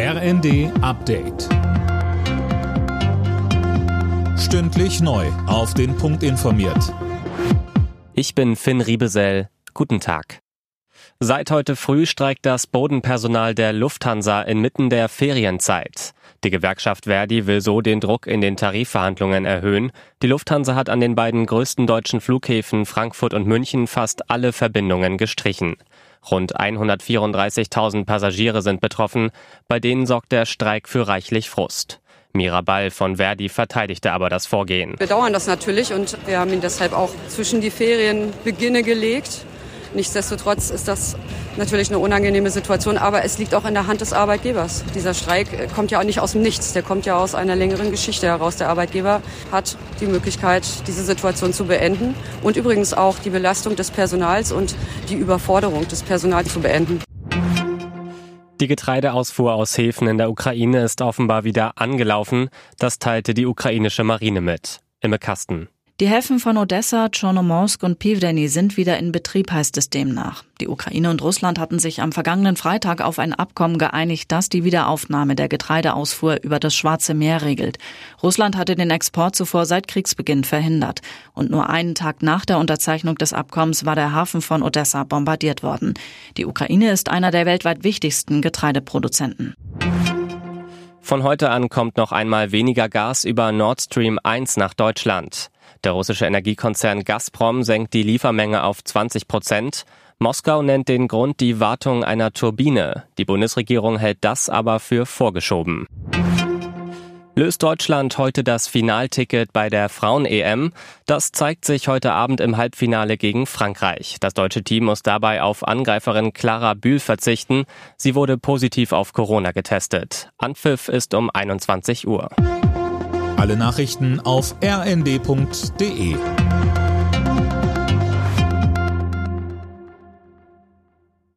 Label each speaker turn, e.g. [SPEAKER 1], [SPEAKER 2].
[SPEAKER 1] RND Update. Stündlich neu. Auf den Punkt informiert.
[SPEAKER 2] Ich bin Finn Riebesell. Guten Tag. Seit heute früh streikt das Bodenpersonal der Lufthansa inmitten der Ferienzeit. Die Gewerkschaft Verdi will so den Druck in den Tarifverhandlungen erhöhen. Die Lufthansa hat an den beiden größten deutschen Flughäfen Frankfurt und München fast alle Verbindungen gestrichen. Rund 134.000 Passagiere sind betroffen, bei denen sorgt der Streik für reichlich Frust. Mirabal von Verdi verteidigte aber das Vorgehen.
[SPEAKER 3] Wir bedauern das natürlich und wir haben ihn deshalb auch zwischen die Ferienbeginne gelegt. Nichtsdestotrotz ist das natürlich eine unangenehme Situation, aber es liegt auch in der Hand des Arbeitgebers. Dieser Streik kommt ja auch nicht aus dem Nichts, der kommt ja aus einer längeren Geschichte heraus. Der Arbeitgeber hat die Möglichkeit, diese Situation zu beenden und übrigens auch die Belastung des Personals und die Überforderung des Personals zu beenden.
[SPEAKER 2] Die Getreideausfuhr aus Häfen in der Ukraine ist offenbar wieder angelaufen. Das teilte die ukrainische Marine mit. Imme Kasten.
[SPEAKER 4] Die Häfen von Odessa, Chornomorsk und Pivdeni sind wieder in Betrieb, heißt es demnach. Die Ukraine und Russland hatten sich am vergangenen Freitag auf ein Abkommen geeinigt, das die Wiederaufnahme der Getreideausfuhr über das Schwarze Meer regelt. Russland hatte den Export zuvor seit Kriegsbeginn verhindert. Und nur einen Tag nach der Unterzeichnung des Abkommens war der Hafen von Odessa bombardiert worden. Die Ukraine ist einer der weltweit wichtigsten Getreideproduzenten.
[SPEAKER 2] Von heute an kommt noch einmal weniger Gas über Nord Stream 1 nach Deutschland. Der russische Energiekonzern Gazprom senkt die Liefermenge auf 20 Prozent. Moskau nennt den Grund die Wartung einer Turbine. Die Bundesregierung hält das aber für vorgeschoben. Löst Deutschland heute das Finalticket bei der Frauen-EM? Das zeigt sich heute Abend im Halbfinale gegen Frankreich. Das deutsche Team muss dabei auf Angreiferin Clara Bühl verzichten. Sie wurde positiv auf Corona getestet. Anpfiff ist um 21 Uhr.
[SPEAKER 1] Alle Nachrichten auf rnd.de